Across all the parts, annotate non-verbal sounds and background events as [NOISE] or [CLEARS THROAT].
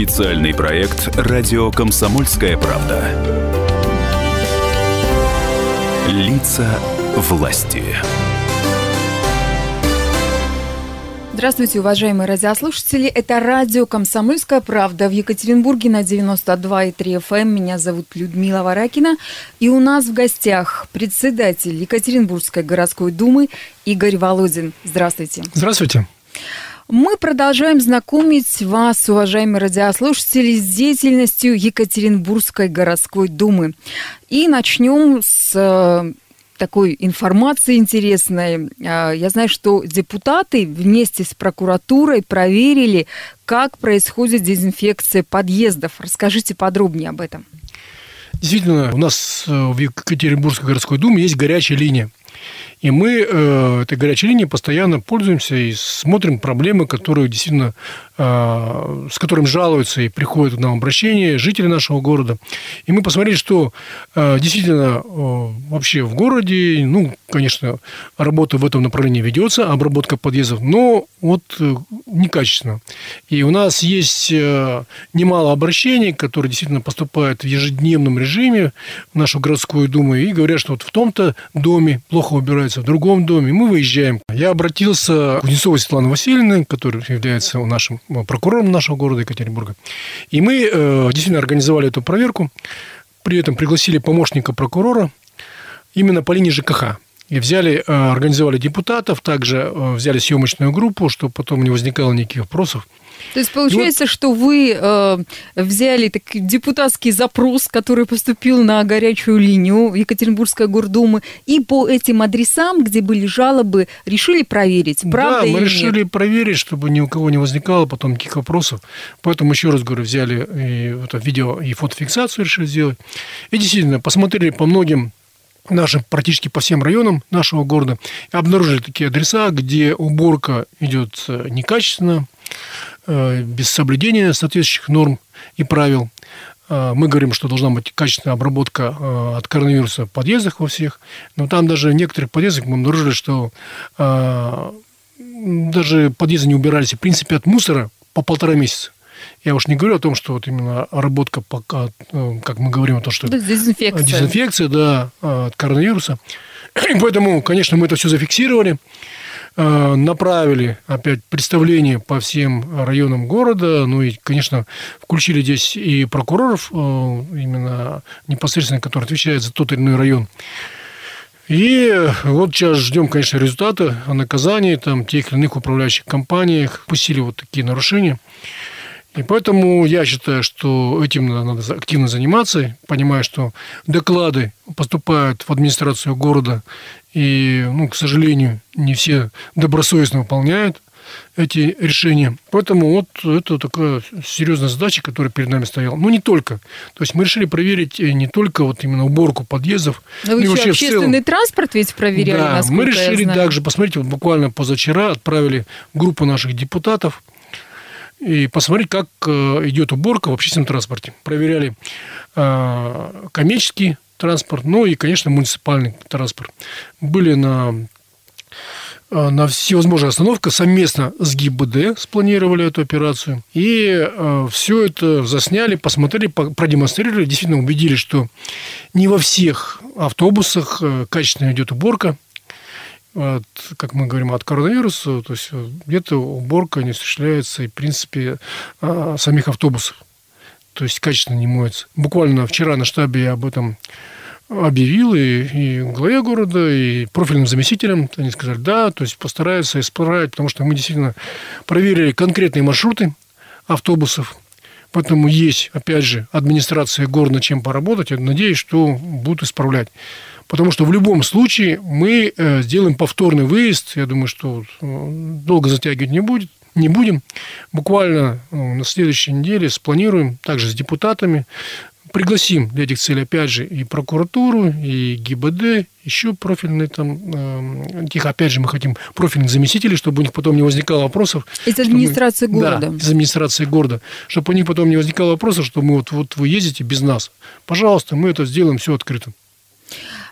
Специальный проект «Радио Комсомольская правда». Лица власти. Здравствуйте, уважаемые радиослушатели. Это радио «Комсомольская правда» в Екатеринбурге на 92,3 FM. Эм. Меня зовут Людмила Варакина. И у нас в гостях председатель Екатеринбургской городской думы Игорь Володин. Здравствуйте. Здравствуйте. Мы продолжаем знакомить вас, уважаемые радиослушатели, с деятельностью Екатеринбургской городской думы. И начнем с э, такой информации интересной. А, я знаю, что депутаты вместе с прокуратурой проверили, как происходит дезинфекция подъездов. Расскажите подробнее об этом. Действительно, у нас э, в Екатеринбургской городской думе есть горячая линия. И мы э, этой горячей линией постоянно пользуемся и смотрим проблемы, которые действительно, с которыми жалуются и приходят к нам обращения жители нашего города. И мы посмотрели, что э, действительно э, вообще в городе, ну, конечно, работа в этом направлении ведется, обработка подъездов, но вот э, некачественно. И у нас есть э, немало обращений, которые действительно поступают в ежедневном режиме в нашу городскую думу и говорят, что вот в том-то доме плохо убирают находится в другом доме, мы выезжаем. Я обратился к Кузнецовой Светлане Васильевне, которая является нашим э, прокурором нашего города Екатеринбурга. И мы э, действительно организовали эту проверку. При этом пригласили помощника прокурора именно по линии ЖКХ. И взяли, э, организовали депутатов, также взяли съемочную группу, чтобы потом не возникало никаких вопросов. То есть получается, вот... что вы э, взяли такой депутатский запрос, который поступил на горячую линию Екатеринбургской гордумы, и по этим адресам, где были жалобы, решили проверить, правда Да, мы или решили нет? проверить, чтобы ни у кого не возникало потом никаких вопросов. Поэтому, еще раз говорю, взяли и это видео и фотофиксацию решили сделать. И действительно, посмотрели по многим нашим практически по всем районам нашего города обнаружили такие адреса, где уборка идет э, некачественно, без соблюдения соответствующих норм и правил. Э, мы говорим, что должна быть качественная обработка э, от коронавируса в подъездах во всех. Но там даже в некоторых подъездах мы обнаружили, что даже подъезды не убирались, в принципе, от мусора по полтора месяца. Я уж не говорю о том, что вот именно работа, пока, как мы говорим о том, что... Дезинфекция. Дезинфекция, да, от коронавируса. И [CLEARS THROAT] поэтому, конечно, мы это все зафиксировали. Э, направили опять представление по всем районам города, ну и, конечно, включили здесь и прокуроров, э, именно непосредственно, которые отвечают за тот или иной район. И вот сейчас ждем, конечно, результаты о наказании там, тех или иных управляющих компаниях, пустили вот такие нарушения. И поэтому я считаю, что этим надо активно заниматься, понимая, что доклады поступают в администрацию города, и, ну, к сожалению, не все добросовестно выполняют эти решения. Поэтому вот это такая серьезная задача, которая перед нами стояла. Но не только. То есть мы решили проверить э, не только вот именно уборку подъездов. Но вы еще общественный транспорт ведь проверяли, Да, мы решили также, посмотрите, вот буквально позавчера отправили группу наших депутатов и посмотреть, как э, идет уборка в общественном транспорте. Проверяли э, коммерческий транспорт, ну и, конечно, муниципальный транспорт. Были на э, на всевозможные остановки совместно с ГИБД спланировали эту операцию. И все это засняли, посмотрели, продемонстрировали, действительно убедились, что не во всех автобусах качественно идет уборка от, как мы говорим, от коронавируса, то есть э, где-то уборка не осуществляется и, в принципе, а, самих автобусов. То есть качественно не моется. Буквально вчера на штабе я об этом объявил и, и главе города, и профильным заместителям. Они сказали, да, то есть постараются исправить, потому что мы действительно проверили конкретные маршруты автобусов. Поэтому есть, опять же, администрация города чем поработать. Я надеюсь, что будут исправлять. Потому что в любом случае мы э, сделаем повторный выезд. Я думаю, что э, долго затягивать не будет. Не будем. Буквально э, на следующей неделе спланируем также с депутатами. Пригласим для этих целей, опять же, и прокуратуру, и ГИБД, еще профильные там, их, опять же, мы хотим профильных заместителей, чтобы у них потом не возникало вопросов. Из администрации мы, города. Да, из администрации города. Чтобы у них потом не возникало вопросов, что мы вот, вот вы ездите без нас. Пожалуйста, мы это сделаем все открыто.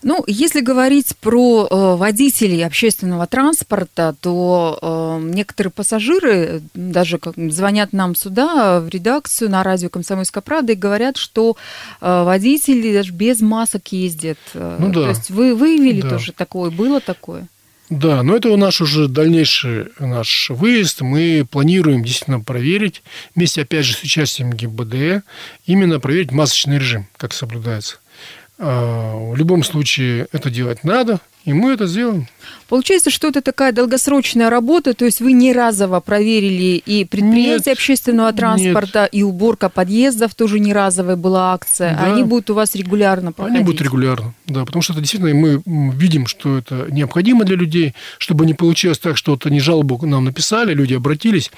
Ну, если говорить про э, водителей общественного транспорта, то э, некоторые пассажиры даже как, звонят нам сюда, в редакцию, на радио «Комсомольская правда» и говорят, что э, водители даже без масок ездят. Ну, да. То есть вы выявили да. тоже такое, было такое? Да, но это у нас уже дальнейший наш выезд. Мы планируем действительно проверить, вместе, опять же, с участием ГИБДД, именно проверить масочный режим, как соблюдается. А, в любом случае это делать надо, и мы это сделаем. Получается, что это такая долгосрочная работа, то есть вы не разово проверили и предприятие нет, общественного транспорта, нет. и уборка подъездов тоже не разовая была акция, да. они будут у вас регулярно проходить? Они будут регулярно, да, потому что это действительно мы видим, что это необходимо для людей, чтобы не получилось так, что вот они жалобу нам написали, люди обратились,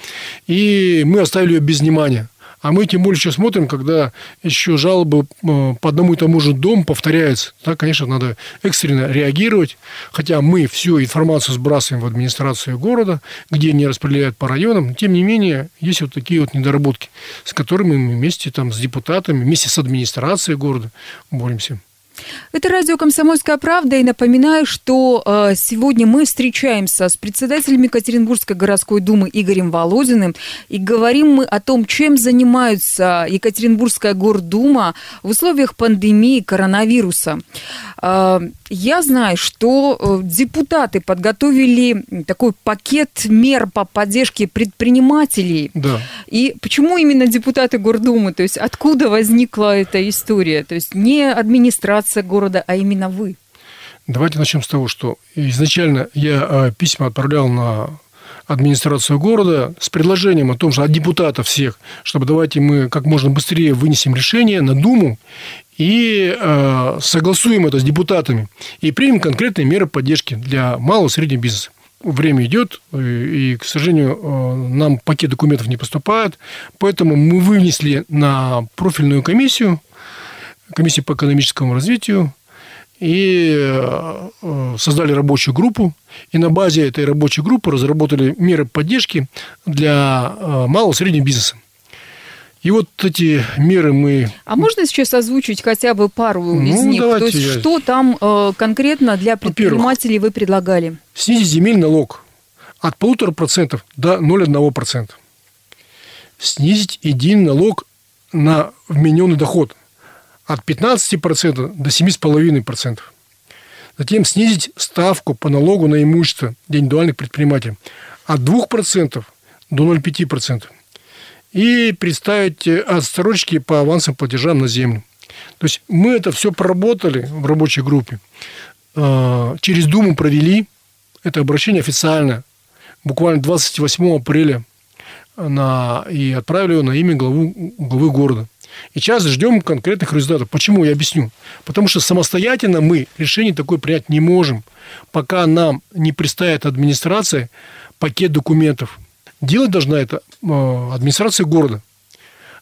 и мы оставили ее без внимания. А мы тем более сейчас смотрим, когда еще жалобы э, по одному и тому же дому повторяются. Да, конечно, надо экстренно реагировать. Хотя мы всю информацию сбрасываем в администрацию города, где не распределяют по районам. Тем не менее, есть вот такие вот недоработки, с которыми мы вместе там, с депутатами, вместе с администрацией города боремся. Это радио «Комсомольская правда». И напоминаю, что э, сегодня мы встречаемся с председателем Екатеринбургской городской думы Игорем Володиным. И говорим мы о том, чем занимаются Екатеринбургская гордума в условиях пандемии коронавируса. Э, я знаю, что э, депутаты подготовили такой пакет мер по поддержке предпринимателей. Да. И почему именно депутаты Гордумы? То есть откуда возникла эта история? То есть не администрация города, а именно вы. Давайте начнем с того, что изначально я э, письма отправлял на администрацию города с предложением о том, что от депутатов всех, чтобы давайте мы как можно быстрее вынесем решение на Думу и э, согласуем это с депутатами и примем конкретные меры поддержки для малого и среднего бизнеса. Время идет, и, к сожалению, э, нам пакет документов не поступает, поэтому мы вынесли на профильную комиссию, комиссию по экономическому развитию, и э, создали рабочую группу. И на базе этой рабочей группы разработали меры поддержки для э, малого и среднего бизнеса. И вот эти меры мы... А можно сейчас озвучить хотя бы пару ну, из них? То есть, я... что там э, конкретно для предпринимателей вы предлагали? Снизить земельный налог от полутора процентов до 0,1%. Снизить единый налог на вмененный доход от 15% до 7,5%. Затем снизить ставку по налогу на имущество для индивидуальных предпринимателей от 2% до 0,5% и представить отсрочки по авансовым платежам на землю. То есть мы это все проработали в рабочей группе. А, через Думу провели это обращение официально буквально 28 апреля на, и отправили его на имя главу, главы города. И сейчас ждем конкретных результатов. Почему? Я объясню. Потому что самостоятельно мы решение такое принять не можем, пока нам не представит администрация пакет документов – Делать должна это э, администрация города.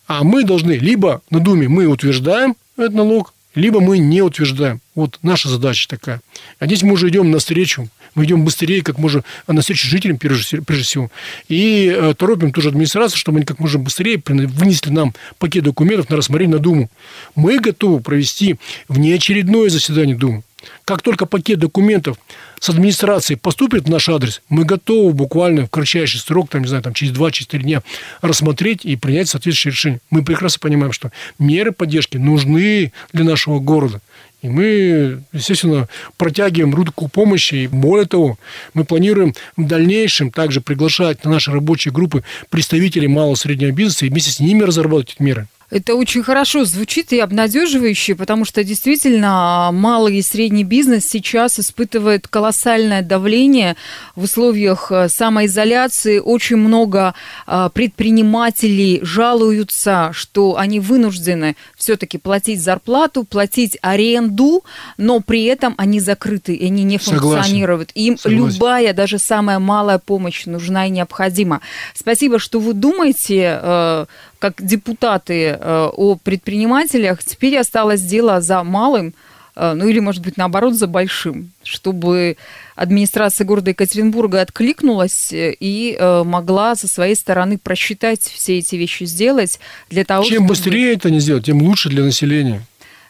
А мы должны либо на Думе мы утверждаем этот налог, либо мы не утверждаем. Вот наша задача такая. А здесь мы уже идем навстречу. Мы идем быстрее, как можно, а навстречу жителям, прежде, прежде всего. И э, торопим тоже администрацию, чтобы они как можно быстрее вынесли нам пакет документов на рассмотрение на Думу. Мы готовы провести внеочередное заседание Думы. Как только пакет документов с администрацией поступит в наш адрес, мы готовы буквально в кратчайший срок, там, не знаю, там, через 2-4 дня рассмотреть и принять соответствующее решение. Мы прекрасно понимаем, что меры поддержки нужны для нашего города. И мы, естественно, протягиваем руку помощи. И более того, мы планируем в дальнейшем также приглашать на наши рабочие группы представителей малого и среднего бизнеса и вместе с ними разработать эти меры. Это очень хорошо звучит и обнадеживающе, потому что действительно малый и средний бизнес сейчас испытывает колоссальное давление в условиях э, самоизоляции. Очень много э, предпринимателей жалуются, что они вынуждены все-таки платить зарплату, платить аренду, но при этом они закрыты, и они не функционируют. Им Согласен. любая, даже самая малая помощь нужна и необходима. Спасибо, что вы думаете э, как депутаты э, о предпринимателях, теперь осталось дело за малым, э, ну или, может быть, наоборот, за большим, чтобы администрация города Екатеринбурга откликнулась э, и могла со своей стороны просчитать все эти вещи, сделать для того, Чем чтобы... быстрее это не сделать, тем лучше для населения.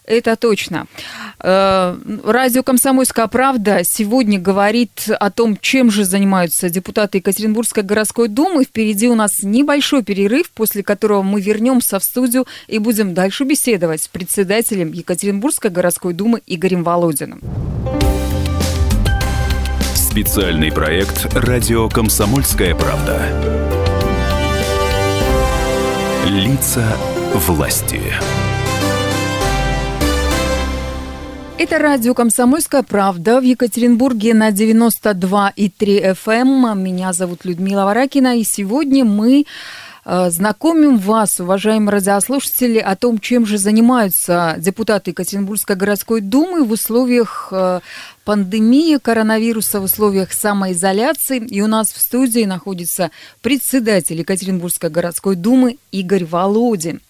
Это точно. Э, радио «Комсомольская правда» сегодня говорит о том, чем же занимаются депутаты Екатеринбургской городской думы. Впереди у нас небольшой перерыв, после которого мы вернемся в студию и будем дальше беседовать с председателем Екатеринбургской городской думы Игорем Володиным. Специальный проект «Радио Комсомольская правда». Лица власти. Это радио «Комсомольская правда» в Екатеринбурге на 92,3 FM. Эм. Меня зовут Людмила Варакина, и сегодня мы э, знакомим вас, уважаемые радиослушатели, о том, чем же занимаются депутаты Екатеринбургской городской думы в условиях э, пандемии коронавируса, в условиях самоизоляции. И у нас в студии находится председатель Екатеринбургской городской думы Игорь Володин.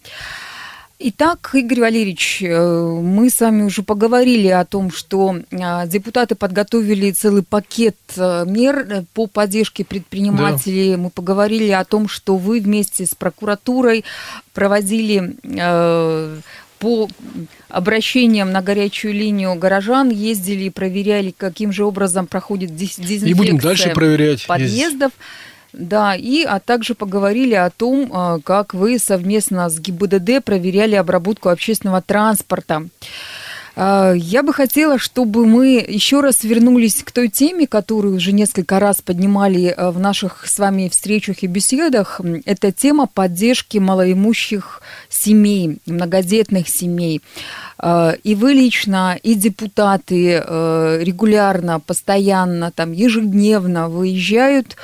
Итак, Игорь Валерьевич, э, мы с вами уже поговорили о том, что э, депутаты подготовили целый пакет э, мер по поддержке предпринимателей. Да. Мы поговорили о том, что вы вместе с прокуратурой проводили по обращениям на горячую линию горожан, ездили и проверяли, каким же образом проходит дезинфекция и будем дальше проверять. подъездов. Есть. Да, и а также поговорили о том, а, как вы совместно с ГИБДД проверяли обработку общественного транспорта. А, я бы хотела, чтобы мы еще раз вернулись к той теме, которую уже несколько раз поднимали а, в наших с вами встречах и беседах. Это тема поддержки малоимущих семей, многодетных семей. И вы лично, и депутаты регулярно, постоянно, там, ежедневно выезжают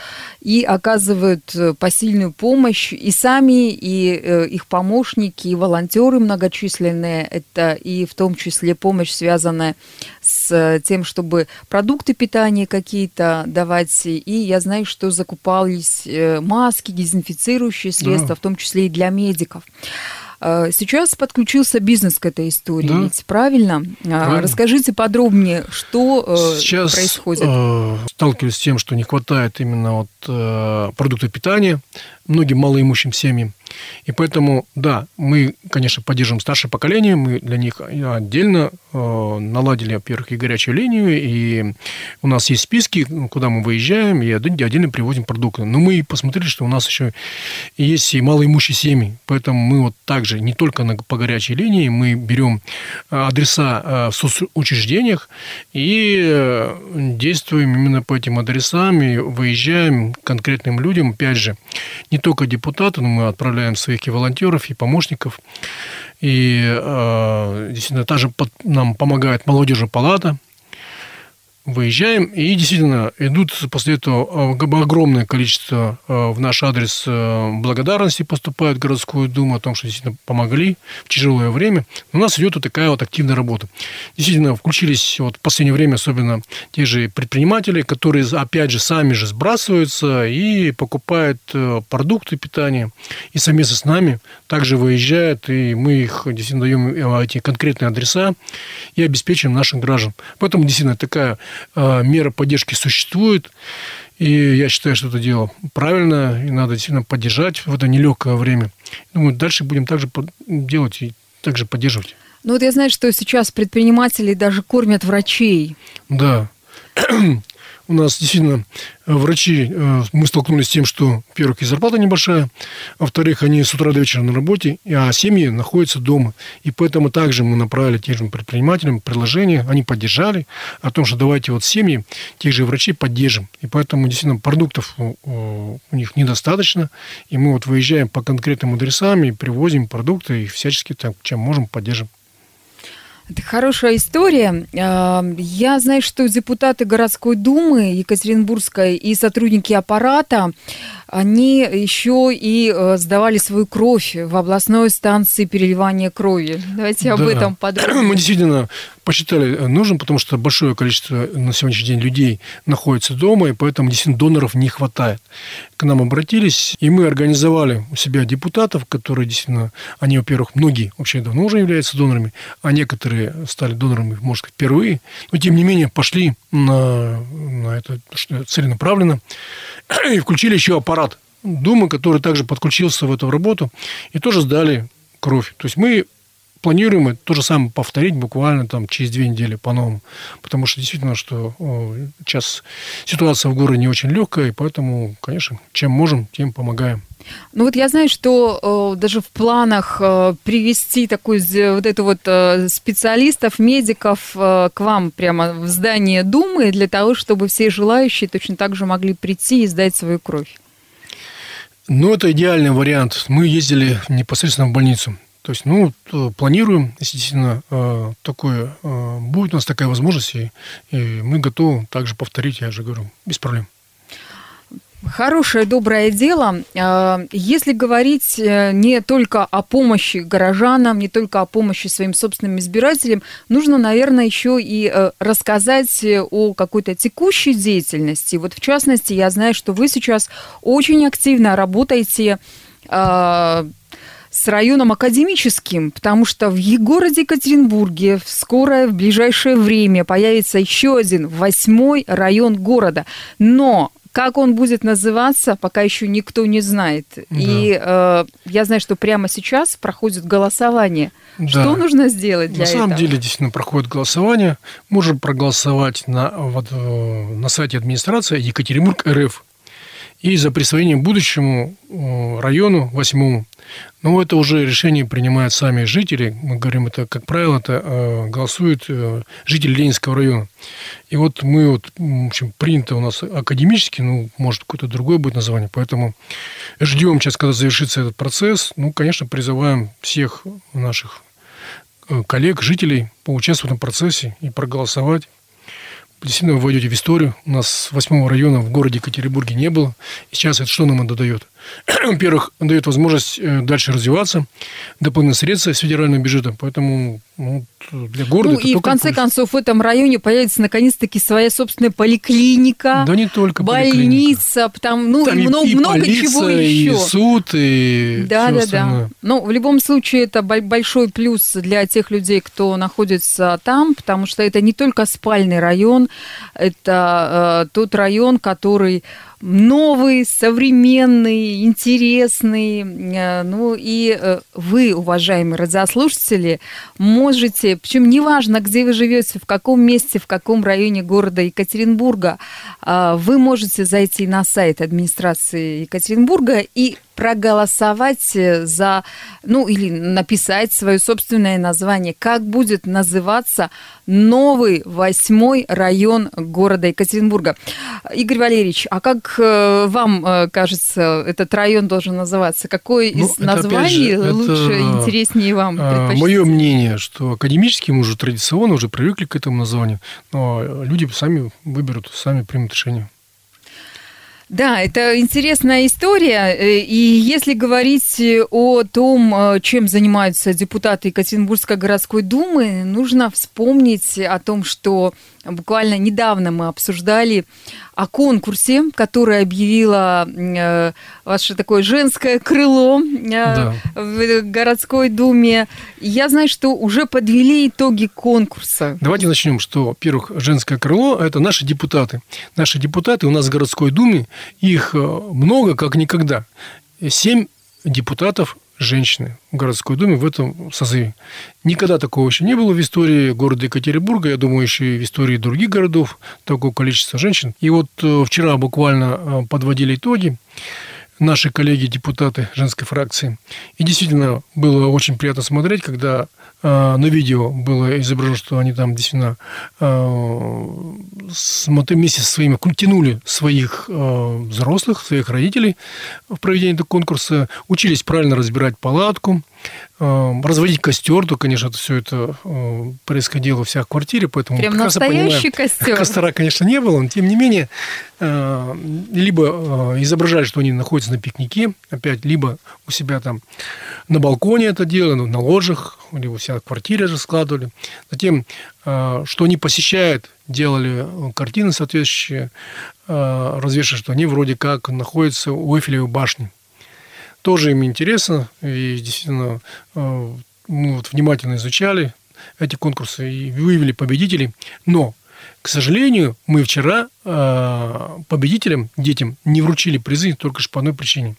и оказывают э, посильную помощь и сами, и э, их помощники, и волонтеры многочисленные. Это и в том числе помощь, связанная с тем, чтобы продукты питания какие-то давать. И я знаю, что закупались э, маски, дезинфицирующие средства, да. в том числе и для медиков. А, сейчас подключился бизнес к этой истории, да. ведь правильно? А, правильно? Расскажите подробнее, что э, Сейчас происходит. Э, сталкиваюсь с тем, что не хватает именно вот, э, продуктов питания многим малоимущим семьям. И поэтому, да, мы, конечно, поддерживаем старшее поколение, мы для них отдельно э, наладили, во-первых, и горячую линию, и у нас есть списки, куда мы выезжаем, и отдельно привозим продукты. Но мы посмотрели, что у нас еще есть и малоимущие семьи, поэтому мы вот также не только на, по горячей линии, мы берем адреса э, в соцучреждениях и э, действуем именно по этим адресам, и выезжаем к конкретным людям, опять же, не только депутаты, но мы отправляем своих и волонтеров, и помощников. И э, действительно, также под, нам помогает молодежная палата, выезжаем, и действительно идут после этого э, огромное количество э, в наш адрес э, благодарности поступают в городскую думу о том, что действительно помогли в тяжелое время. у нас идет вот такая вот активная работа. Действительно, включились вот в последнее время особенно те же предприниматели, которые, опять же, сами же сбрасываются и покупают продукты питания, и совместно с нами также выезжают, и мы их действительно даем эти конкретные адреса и обеспечиваем наших граждан. Поэтому действительно такая а, мера поддержки существует. И я считаю, что это дело правильно, и надо действительно поддержать в это нелегкое время. Думаю, дальше будем также делать и также поддерживать. Ну вот я знаю, что сейчас предприниматели даже кормят врачей. Да. У нас действительно э, врачи, э, мы столкнулись с тем, что, во-первых, и зарплата небольшая, а во-вторых, они с утра до вечера на работе, а семьи находятся дома. И поэтому также мы направили тем же предпринимателям предложение, они поддержали о том, что давайте вот семьи тех же врачей поддержим. И поэтому действительно продуктов у них недостаточно, и мы вот выезжаем по конкретным адресам и привозим продукты, и всячески там, чем можем, поддержим. Это хорошая история. А, я знаю, что депутаты городской думы Екатеринбургской и сотрудники аппарата они еще и э, сдавали свою кровь в областной станции переливания крови. Давайте об да. этом подробнее. Мы действительно посчитали э, нужным, потому что большое количество на сегодняшний день людей находится дома, и поэтому действительно доноров не хватает. К нам обратились, и мы организовали у себя депутатов, которые действительно, они, во-первых, многие вообще давно уже являются донорами, а некоторые стали донорами, может сказать, впервые, но тем не менее пошли на, на это целенаправленно [CLEARS THROAT] и включили еще аппарат аппарат Думы, который также подключился в эту работу, и тоже сдали кровь. То есть мы планируем то же самое повторить буквально там через две недели по-новому. Потому что действительно, что сейчас ситуация в городе не очень легкая, и поэтому, конечно, чем можем, тем помогаем. Ну вот я знаю, что э, даже в планах э, привести такую вот эту вот э, специалистов, медиков э, к вам прямо в здание Думы для того, чтобы все желающие точно так же могли прийти и сдать свою кровь. Ну, это идеальный вариант. Мы ездили непосредственно в больницу. То есть, ну, планируем, если действительно э, такое э, будет у нас такая возможность, и, и мы готовы также повторить, я же говорю, без проблем. Хорошее, доброе дело. Э, если говорить э, не только о помощи горожанам, не только о помощи своим собственным избирателям, нужно, наверное, еще и э, рассказать о какой-то текущей деятельности. Вот в частности, я знаю, что вы сейчас очень активно работаете с районом академическим, потому что в городе Екатеринбурге скоро, в ближайшее время появится еще один восьмой район города. Но как он будет называться, пока еще никто не знает. Да. И э, я знаю, что прямо сейчас проходит голосование. Да. Что нужно сделать для этого? На самом деле, действительно, проходит голосование. Можем проголосовать на, вот, э, на сайте администрации Екатеринбург РФ и за присвоение будущему э, району, восьмому. Но это уже решение принимают сами жители. Мы говорим, это, как правило, это э, голосуют э, жители Ленинского района. И вот мы, вот, в общем, принято у нас академически, ну, может, какое-то другое будет название. Поэтому ждем сейчас, когда завершится этот процесс. Ну, конечно, призываем всех наших коллег, жителей поучаствовать в этом процессе и проголосовать действительно вы войдете в историю. У нас восьмого района в городе Екатеринбурге не было. И сейчас это что нам это дает? [CLEARS THROAT] Во-первых, дает возможность э, дальше развиваться, дополнительные средства из федерального бюджета. Поэтому ну, для города ну, и в конце пусть. концов в этом районе появится наконец-таки своя собственная поликлиника, да не только больница, там, ну там много, и много полиция, чего еще. И суд, и да, да, остальное. да. Ну, в любом случае это большой плюс для тех людей, кто находится там, потому что это не только спальный район, это э, тот район, который новый, современный, интересный. Э, ну и э, вы, уважаемые радиослушатели, можете, причем неважно, где вы живете, в каком месте, в каком районе города Екатеринбурга, э, вы можете зайти на сайт администрации Екатеринбурга и проголосовать э, за, ну или написать свое собственное название, как будет называться новый восьмой район города Екатеринбурга. Игорь Валерьевич, а как э, вам э, кажется, этот район должен называться? Какой ну, из названий же, лучше, это, интереснее вам а, Мое мнение, что академически мы уже традиционно уже привыкли к этому названию, но люди сами выберут, сами примут решение. Да, это интересная история. Э, и если говорить о том, э, чем занимаются депутаты Екатеринбургской городской думы, нужно вспомнить о том, что буквально недавно мы обсуждали о конкурсе, который объявило э, ваше такое женское крыло э, да. в городской думе. Я знаю, что уже подвели итоги конкурса. Давайте начнем, что, во-первых, женское крыло – это наши депутаты. Наши депутаты у нас в городской думе, их э, много, как никогда. Семь депутатов женщины в городской думе в этом созыве. Никогда такого еще не было в истории города Екатеринбурга, я думаю, еще и в истории других городов такого количества женщин. И вот э, вчера буквально э, подводили итоги наши коллеги-депутаты женской фракции. И действительно было очень приятно смотреть, когда на видео было изображено, что они там действительно э, вместе со своими тянули своих э, взрослых, своих родителей в проведении этого конкурса, учились правильно разбирать палатку, разводить костер, то, конечно, это все это э, происходило всех в квартире, поэтому Прям настоящий понимаем, костер. Костра, конечно, не было, но тем не менее, э, либо э, изображали, что они находятся на пикнике, опять, либо у себя там на балконе это делали, ну, на ложах, либо у себя в квартире же складывали. Затем, что они посещают, делали картины соответствующие, развешивали, что они вроде как находятся у Эйфелевой башни тоже им интересно, и действительно э, мы вот внимательно изучали эти конкурсы и выявили победителей. Но, к сожалению, мы вчера э, победителям, детям, не вручили призы только лишь по одной причине.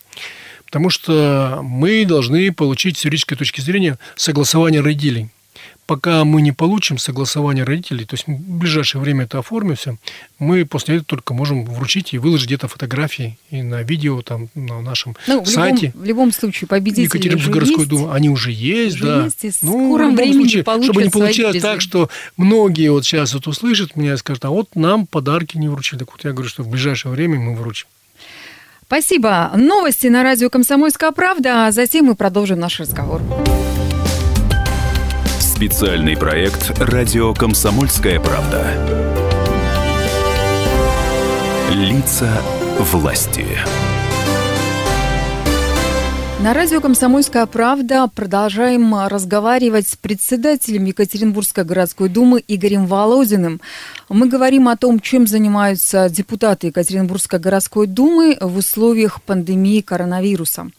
Потому что мы должны получить с юридической точки зрения согласование родителей пока мы не получим согласование родителей, то есть в ближайшее время это оформим все, мы после этого только можем вручить и выложить где-то фотографии и на видео там на нашем ну, в сайте. Любом, в любом случае победители Екатеринбург городской думы, они уже есть, уже да. Есть, и ну, в любом случае, чтобы не получилось так, что многие вот сейчас вот услышат меня и скажут, а вот нам подарки не вручили. Так вот я говорю, что в ближайшее время мы вручим. Спасибо. Новости на радио «Комсомольская правда», а затем мы продолжим наш разговор. Специальный проект «Радио Комсомольская правда». Лица власти. На радио «Комсомольская правда» продолжаем разговаривать с председателем Екатеринбургской городской думы Игорем Володиным. Мы говорим о том, чем занимаются депутаты Екатеринбургской городской думы в условиях пандемии коронавируса.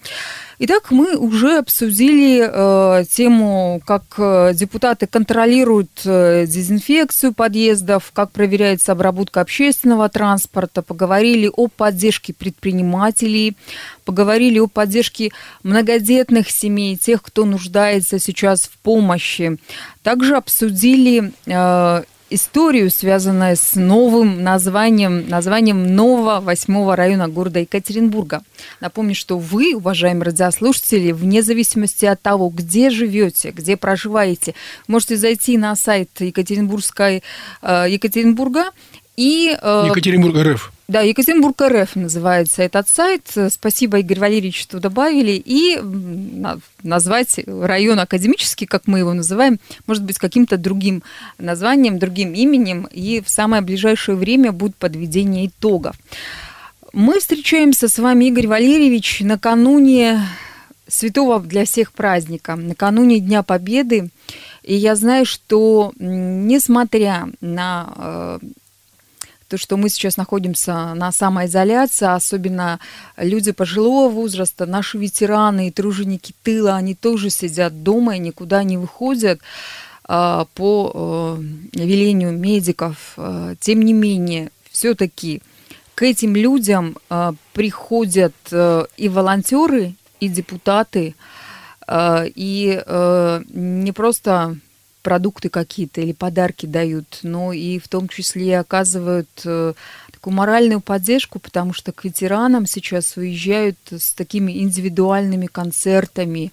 Итак, мы уже обсудили э, тему, как э, депутаты контролируют э, дезинфекцию подъездов, как проверяется обработка общественного транспорта, поговорили о поддержке предпринимателей, поговорили о поддержке многодетных семей, тех, кто нуждается сейчас в помощи. Также обсудили э, историю, связанную с новым названием, названием нового восьмого района города Екатеринбурга. Напомню, что вы, уважаемые радиослушатели, вне зависимости от того, где живете, где проживаете, можете зайти на сайт Екатеринбургской, э, Екатеринбурга и... Э, Екатеринбург РФ. Да, Екатеринбург РФ называется этот сайт. Спасибо, Игорь Валерьевич, что добавили. И назвать район академический, как мы его называем, может быть, каким-то другим названием, другим именем. И в самое ближайшее время будет подведение итогов. Мы встречаемся с вами, Игорь Валерьевич, накануне святого для всех праздника, накануне Дня Победы. И я знаю, что несмотря на э, то, что мы сейчас находимся на самоизоляции, особенно люди пожилого возраста, наши ветераны и труженики тыла, они тоже сидят дома и никуда не выходят а, по э, велению медиков. А, тем не менее, все-таки к этим людям а, приходят э, и волонтеры, и депутаты, и э, не просто продукты какие-то или подарки дают, но и в том числе оказывают э, такую моральную поддержку, потому что к ветеранам сейчас уезжают с такими индивидуальными концертами.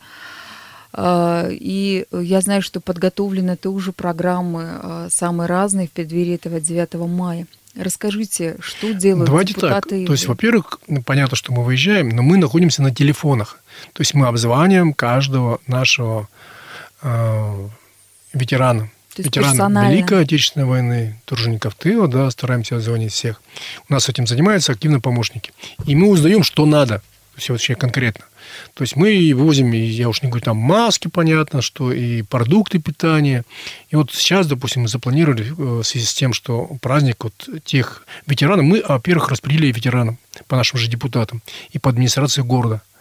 Э, и я знаю, что подготовлены тоже программы э, самые разные в преддверии этого 9 мая. Расскажите, что делают Давайте депутаты? так. То есть, во-первых, ну, понятно, что мы выезжаем, но мы находимся на телефонах. То есть мы обзваниваем каждого нашего ветерана. Ветераны Великой Отечественной войны, тружеников тыла, да, стараемся звонить всех. У нас этим занимаются активно помощники. И мы узнаем, что надо, все вообще конкретно. То есть мы вывозим, я уж не говорю, там маски, понятно, что и продукты питания. И вот сейчас, допустим, мы запланировали э, в связи с тем, что праздник вот тех ветеранов, мы, во-первых, распределили ветеранам по нашим же депутатам и по администрации города –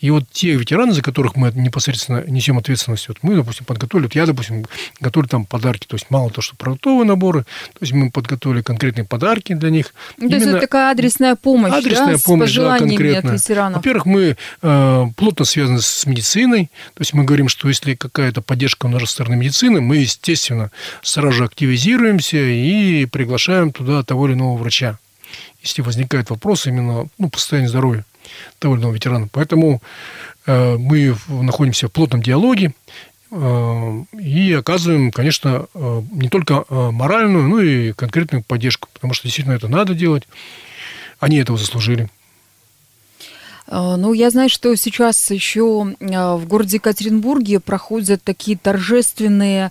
и вот те ветераны, за которых мы непосредственно несем ответственность, вот мы, допустим, подготовили, вот я, допустим, готовлю там подарки, то есть мало то, что продуктовые наборы, то есть мы подготовили конкретные подарки для них. Ну, то есть это такая адресная помощь, адресная да, помощь, с да, ветеранов. Во-первых, мы э, плотно связаны с медициной, то есть мы говорим, что если какая-то поддержка у нашей стороны медицины, мы, естественно, сразу же активизируемся и приглашаем туда того или иного врача если возникает вопрос именно ну, по состоянию здоровья иного ветерана. Поэтому э, мы находимся в плотном диалоге э, и оказываем, конечно, э, не только э, моральную, но и конкретную поддержку, потому что действительно это надо делать. Они этого заслужили. Э, ну, я знаю, что сейчас еще э, в городе Екатеринбурге проходят такие торжественные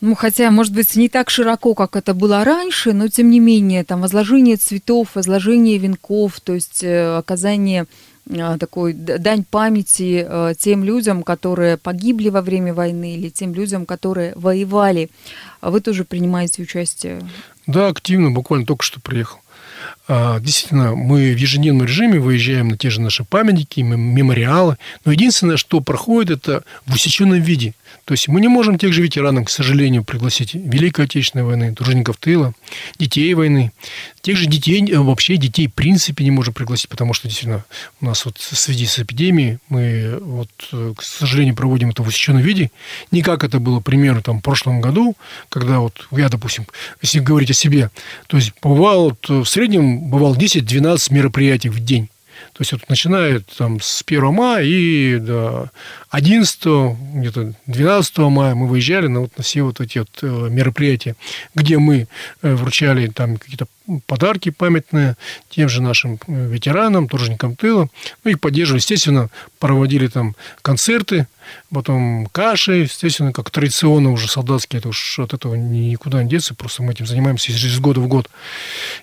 ну, хотя, может быть, не так широко, как это было раньше, но тем не менее, там возложение цветов, возложение венков, то есть э, оказание э, такой дань памяти э, тем людям, которые погибли во время войны или тем людям, которые воевали. А вы тоже принимаете участие? Да, активно, буквально только что приехал. А, действительно, мы в ежедневном режиме выезжаем на те же наши памятники, мемориалы. Но единственное, что проходит, это в усеченном виде. То есть мы не можем тех же ветеранов, к сожалению, пригласить Великой Отечественной войны, тружеников тыла, детей войны. Тех же детей, э, вообще детей в принципе не можем пригласить, потому что действительно у нас вот в связи с эпидемией мы вот, э, к сожалению, проводим это в усеченном виде. Не как это было, примерно, там, в прошлом году, когда вот я, допустим, если говорить о себе, то есть бывало, вот, в среднем бывало 10-12 мероприятий в день. То есть вот начинает там с 1 мая и до 11, где-то 12 мая мы выезжали на, вот, на все вот эти вот э, мероприятия, где мы э, вручали там какие-то подарки памятные тем же нашим э, ветеранам, труженикам тыла. Ну, их поддерживали, естественно, проводили там концерты, потом каши, естественно, как традиционно уже солдатские, это уж от этого никуда не деться, просто мы этим занимаемся из года в год.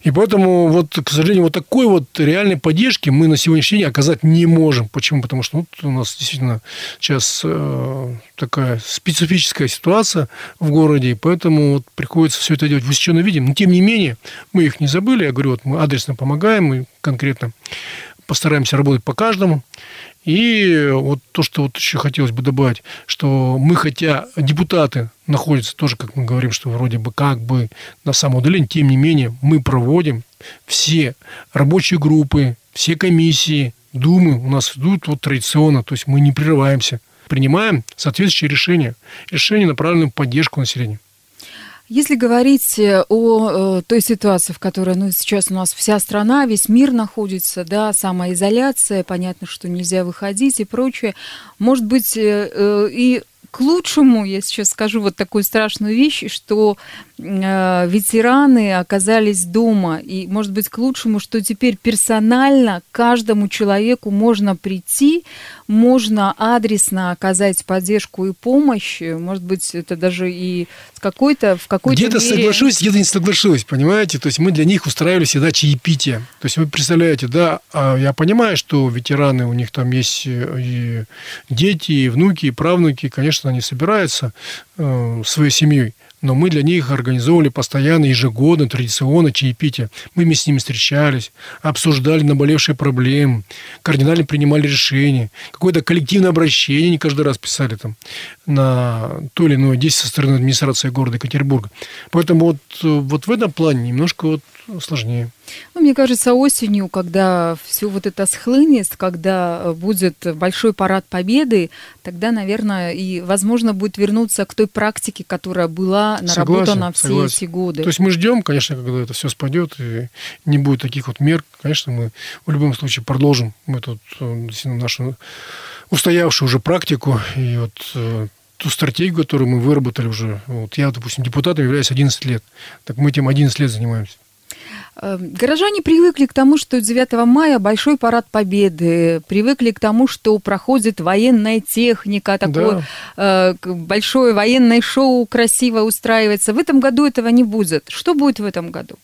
И поэтому, вот, к сожалению, вот такой вот реальной поддержки мы на сегодняшний день оказать не можем. Почему? Потому что вот, у нас действительно сейчас э, такая специфическая ситуация в городе, и поэтому вот приходится все это делать в усеченном виде. Но, тем не менее, мы их не забыли. Я говорю, вот мы адресно помогаем, мы конкретно постараемся работать по каждому. И вот то, что вот еще хотелось бы добавить, что мы, хотя депутаты находятся тоже, как мы говорим, что вроде бы как бы на самоудалении, тем не менее мы проводим все рабочие группы, все комиссии, думы у нас идут вот традиционно, то есть мы не прерываемся, принимаем соответствующие решения, решения, направленные в поддержку населения. Если говорить э, о э, той ситуации, в которой ну, сейчас у нас вся страна, весь мир находится, да, самоизоляция, понятно, что нельзя выходить и прочее, может быть, э, и к лучшему, я сейчас скажу вот такую страшную вещь, что э, ветераны оказались дома. И, может быть, к лучшему, что теперь персонально каждому человеку можно прийти, можно адресно оказать поддержку и помощь. Может быть, это даже и с какой-то, в какой-то Где-то мере... соглашусь, где-то не соглашусь, понимаете? То есть мы для них устраивали всегда чаепитие. То есть вы представляете, да, а я понимаю, что ветераны, у них там есть и дети, и внуки, и правнуки, конечно, они собираются э, своей семьей но мы для них организовывали постоянно, ежегодно, традиционно чаепитие. Мы с ними встречались, обсуждали наболевшие проблемы, кардинально принимали решения, какое-то коллективное обращение не каждый раз писали там на то или иное действие со стороны администрации города Екатеринбурга. Поэтому вот, вот в этом плане немножко вот сложнее. Ну, мне кажется, осенью, когда все вот это схлынет, когда будет большой парад победы, тогда, наверное, и возможно будет вернуться к той практике, которая была наработана согласен, все согласен. эти годы. То есть мы ждем, конечно, когда это все спадет и не будет таких вот мер, конечно, мы в любом случае продолжим тут э, нашу устоявшую уже практику и вот э, ту стратегию, которую мы выработали уже. Вот я, допустим, депутатом являюсь 11 лет. Так мы этим 11 лет занимаемся. Эм, горожане привыкли к тому, что 9 мая большой парад победы, привыкли к тому, что проходит военная техника, такое да. э, большое военное шоу красиво устраивается. В этом году этого не будет. Что будет в этом году?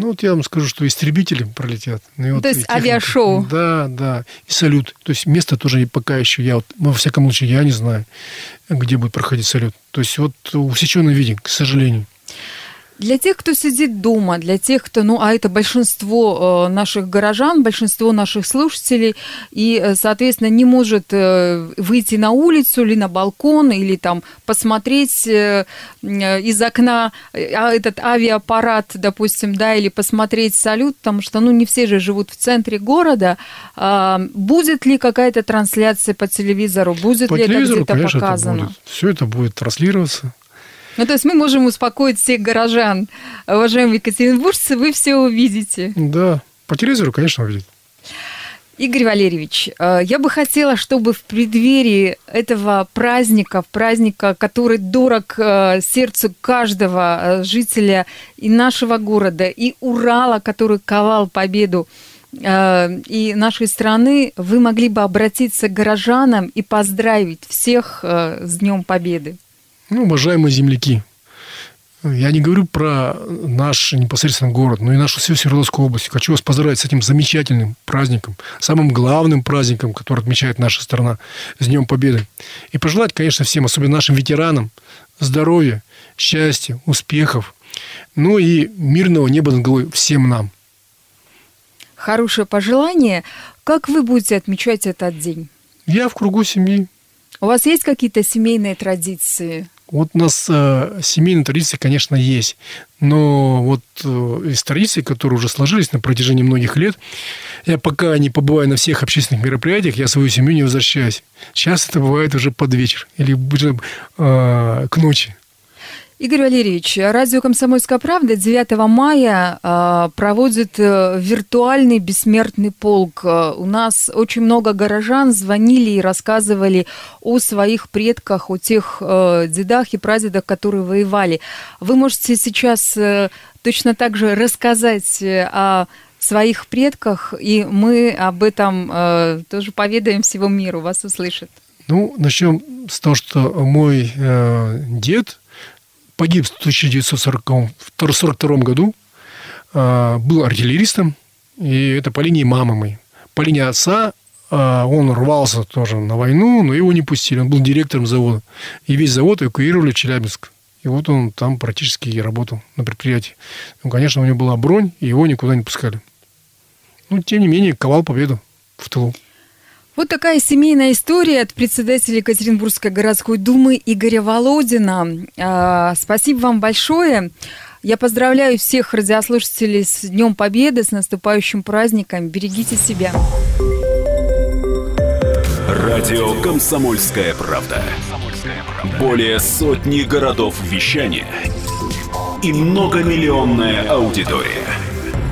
Ну, вот я вам скажу, что истребители пролетят. Ну, вот То есть техника. авиашоу. Да, да. И салют. То есть место тоже пока еще я, вот, во всяком случае, я не знаю, где будет проходить салют. То есть вот усеченный виде, к сожалению. Для тех, кто сидит дома, для тех, кто, ну, а это большинство э, наших горожан, большинство наших слушателей, и, э, соответственно, не может э, выйти на улицу или на балкон, или там посмотреть из окна а, этот авиапарат, допустим, да, или посмотреть салют, потому что, ну, не все же живут в центре города. А, будет ли какая-то трансляция по телевизору? Будет по ли телевизору, это где-то показано? Это будет. Все это будет транслироваться. Ну, то есть мы можем успокоить всех горожан. Уважаемые екатеринбуржцы, вы все увидите. Да, по телевизору, конечно, увидят. Игорь Валерьевич, э, я бы хотела, чтобы в преддверии этого праздника, праздника, который дорог э, сердцу каждого э, жителя и нашего города, и Урала, который ковал победу и нашей страны, вы могли бы обратиться к горожанам и поздравить всех с Днем Победы. Ну, уважаемые земляки, я не говорю про наш непосредственно город, но и нашу всю Свердловскую область. Хочу вас поздравить с этим замечательным праздником, самым главным праздником, который отмечает наша страна, с Днем Победы. И пожелать, конечно, всем, особенно нашим ветеранам, здоровья, счастья, успехов, ну и мирного неба над головой всем нам. хорошее пожелание. Как вы будете отмечать этот день? Я в кругу семьи. У вас есть какие-то семейные традиции? Вот у нас э, семейные традиции, конечно, есть. Но вот э, из традиций, которые уже сложились на протяжении многих лет, я пока не побываю на всех общественных мероприятиях, я свою семью не возвращаюсь. Часто это бывает уже под вечер или э, к ночи. Игорь Валерьевич, радио «Комсомольская правда» 9 мая э, проводит э, виртуальный бессмертный полк. Э, у нас очень много горожан звонили и рассказывали о своих предках, о тех э, дедах и прадедах, которые воевали. Вы можете сейчас точно так же рассказать о своих предках, и мы об этом тоже поведаем всего миру, вас услышат. Ну, начнем с того, что мой дед погиб в 1942 году, а, был артиллеристом, и это по линии мамы моей. По линии отца а, он рвался тоже на войну, но его не пустили. Он был директором завода. И весь завод эвакуировали в Челябинск. И вот он там практически и работал на предприятии. Ну, конечно, у него была бронь, и его никуда не пускали. Ну, тем не менее, ковал победу в тылу. Вот такая семейная история от председателя Екатеринбургской городской думы Игоря Володина. А, спасибо вам большое. Я поздравляю всех радиослушателей с Днем Победы, с наступающим праздником. Берегите себя. Радио «Комсомольская правда». Более сотни городов вещания и многомиллионная аудитория.